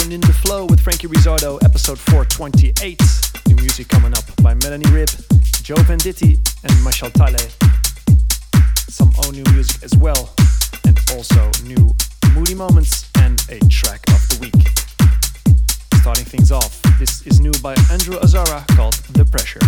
tuned in the flow with Frankie Rizzardo, episode 428. New music coming up by Melanie Rib, Joe Venditti, and Marshall Tale. Some own new music as well, and also new moody moments and a track of the week. Starting things off, this is new by Andrew Azara called The Pressure.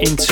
Into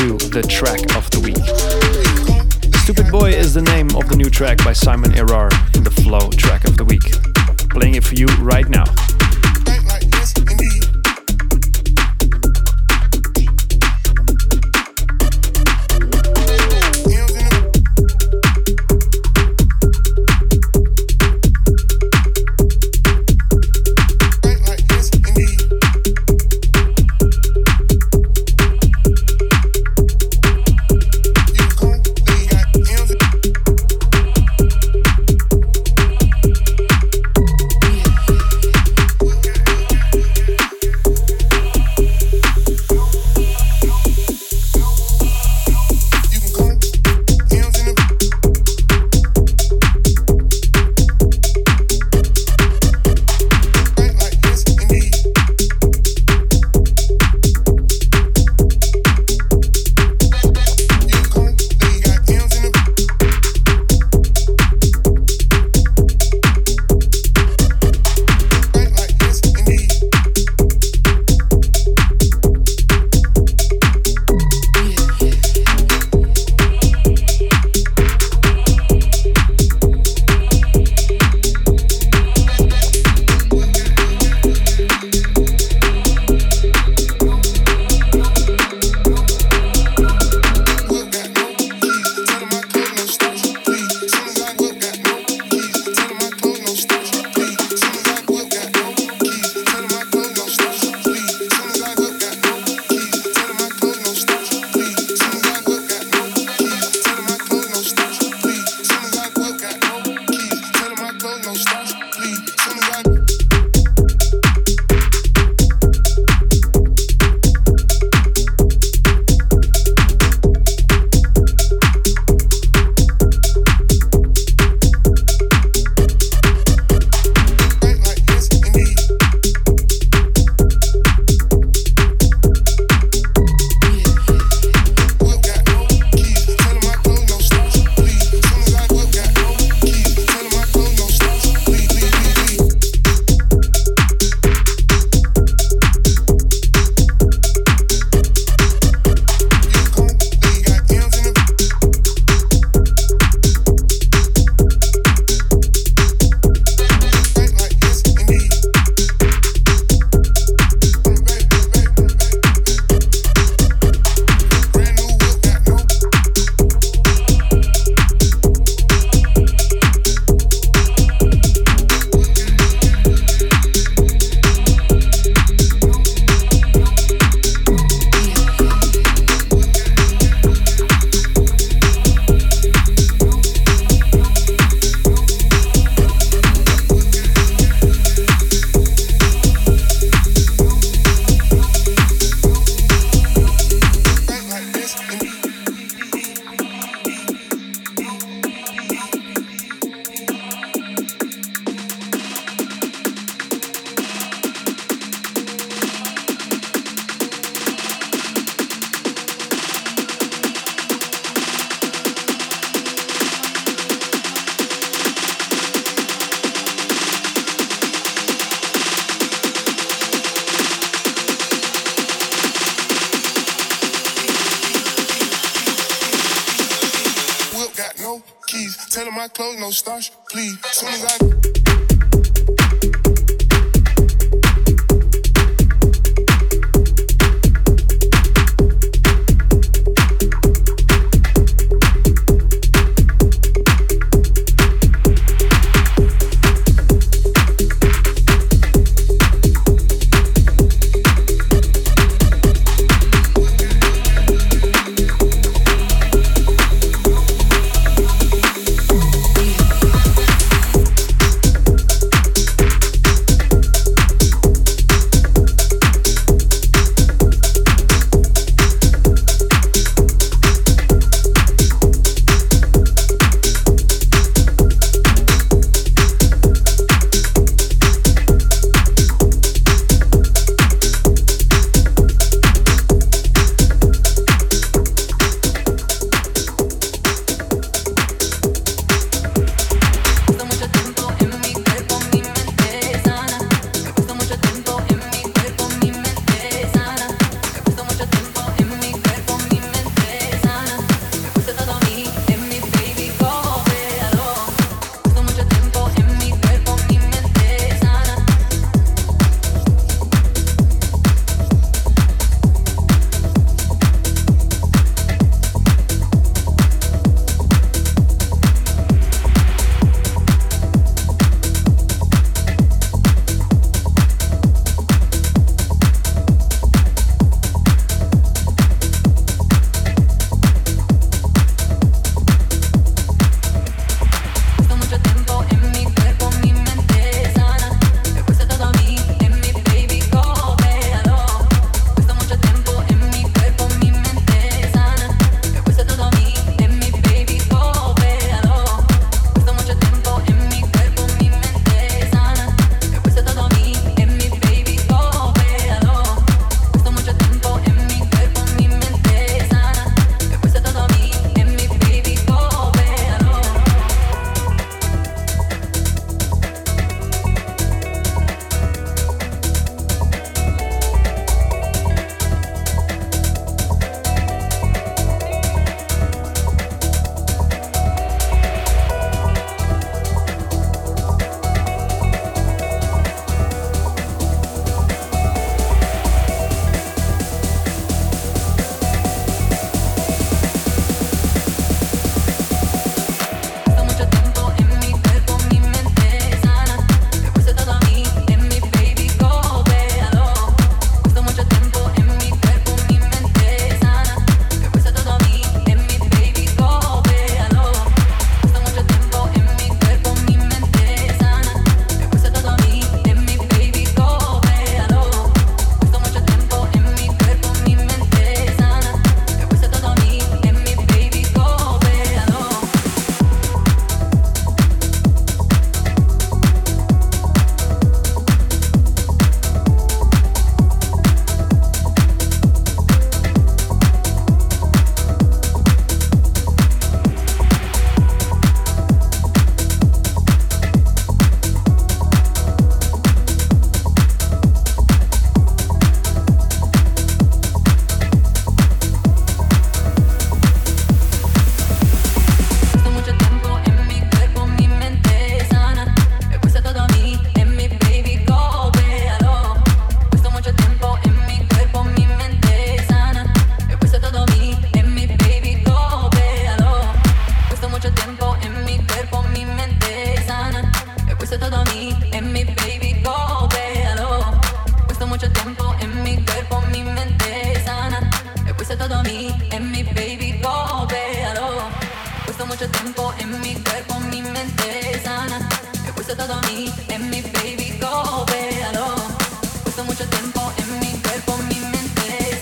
tiempo en mi cuerpo, mi mente.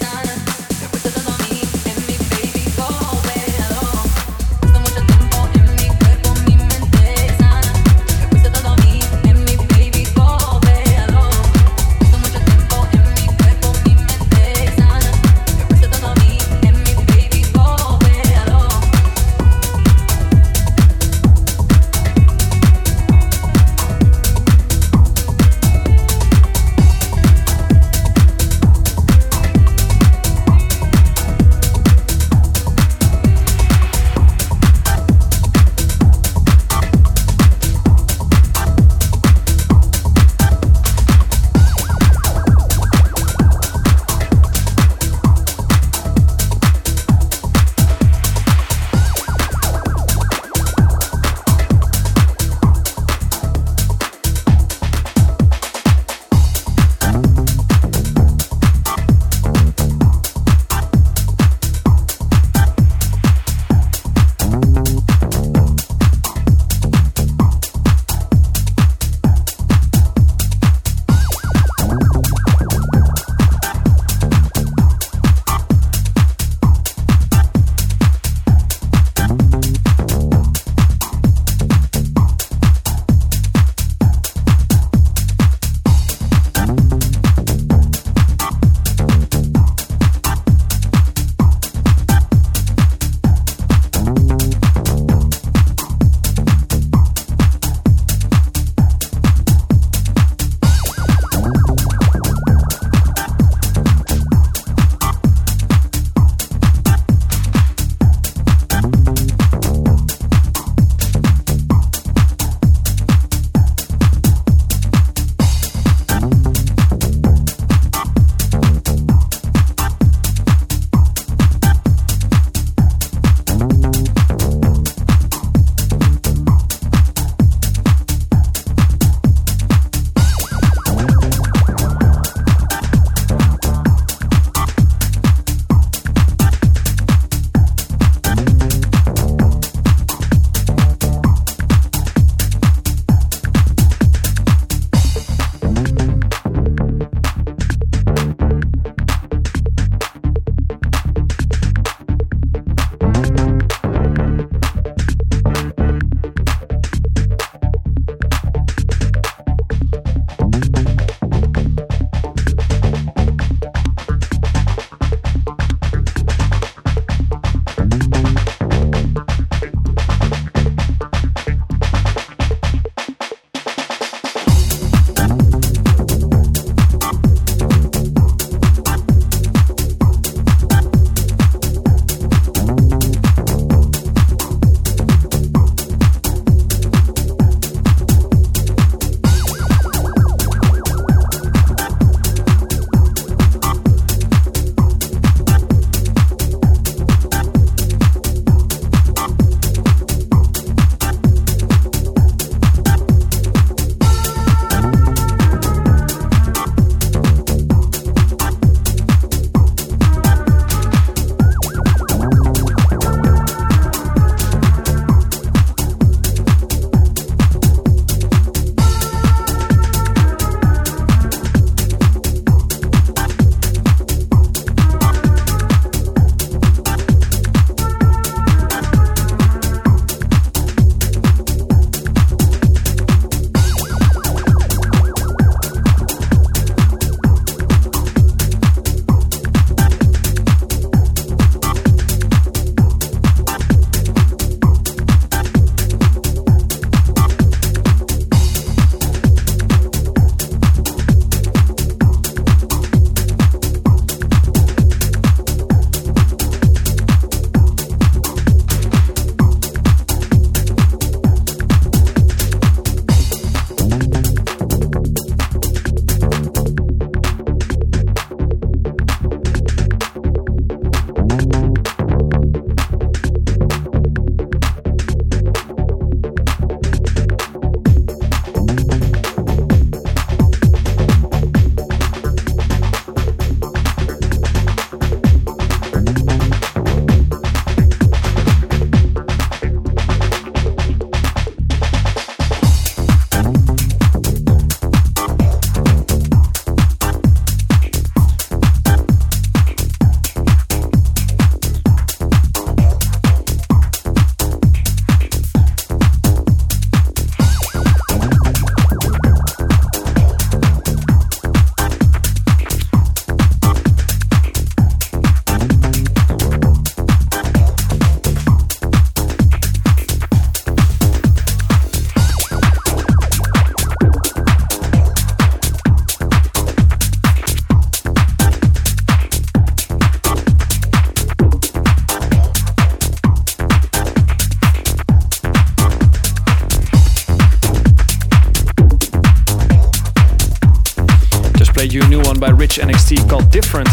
One by Rich NXT called Different.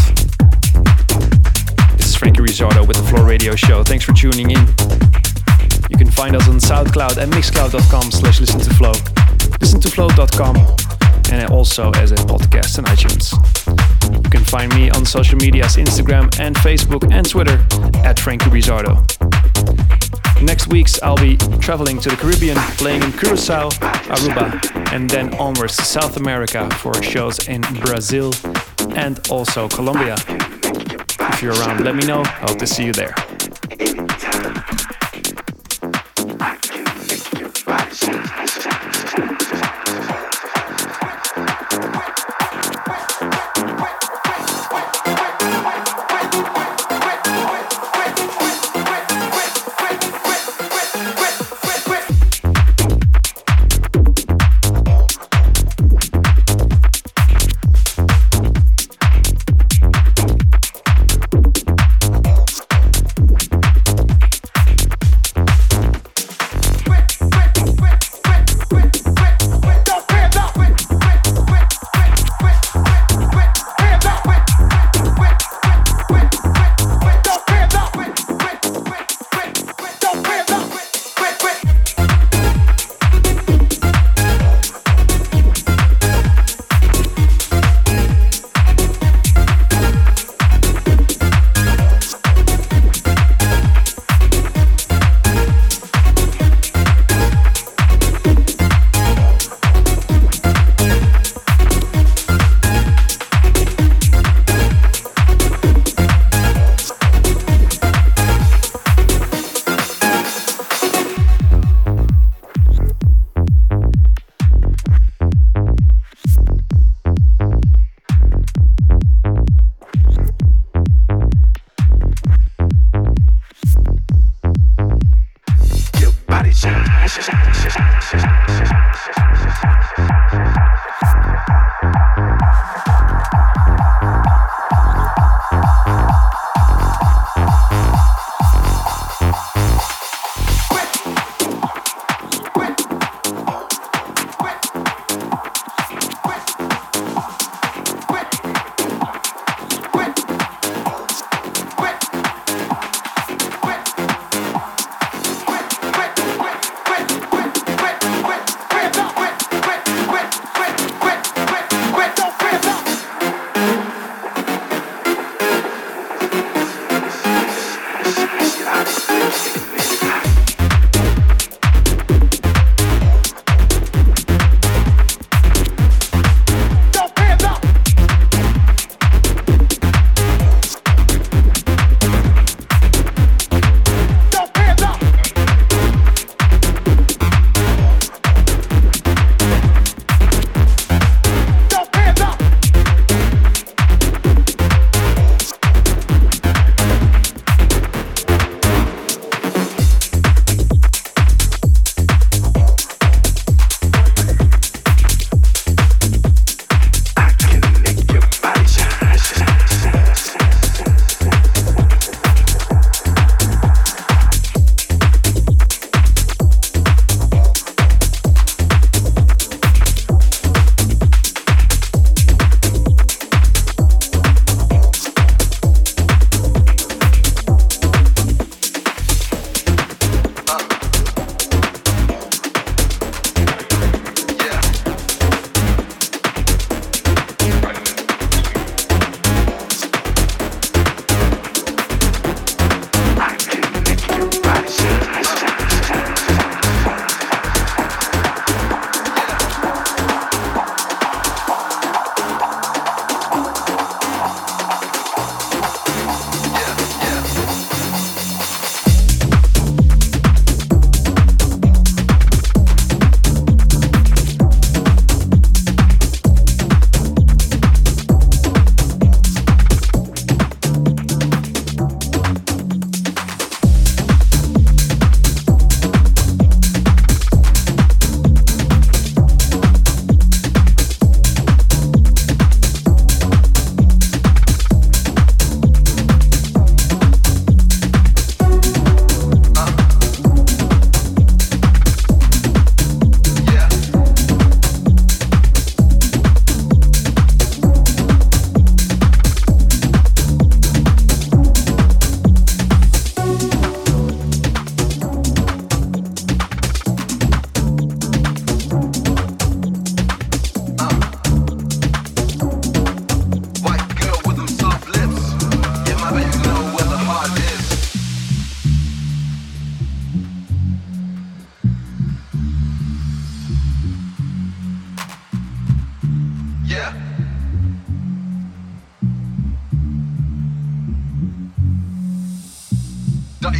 This is Franky Rizardo with the Flow Radio Show. Thanks for tuning in. You can find us on SoundCloud and Mixcloud.com slash listen to flow. Listen to flow.com and also as a podcast on iTunes. You can find me on social medias Instagram and Facebook and Twitter at Franky Rizardo. Next weeks, I'll be traveling to the Caribbean, playing in Curacao, Aruba, and then onwards to South America for shows in Brazil and also Colombia. If you're around, let me know. I hope to see you there.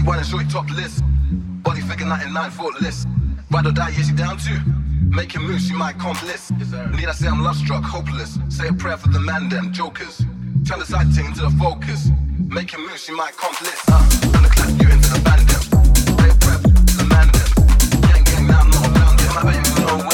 One and shorty top list. Body figure 99 foot list. Ride or die, yeah, she down too. Making moves, she might accomplice. Need I say I'm love struck, hopeless. Say a prayer for the man, them jokers. Turn the side thing into the focus. Making moves, she might accomplice. Uh, turn the clap you into the band. Say a prayer for the man, them. Gang, gang, now I'm not around them. I bet you know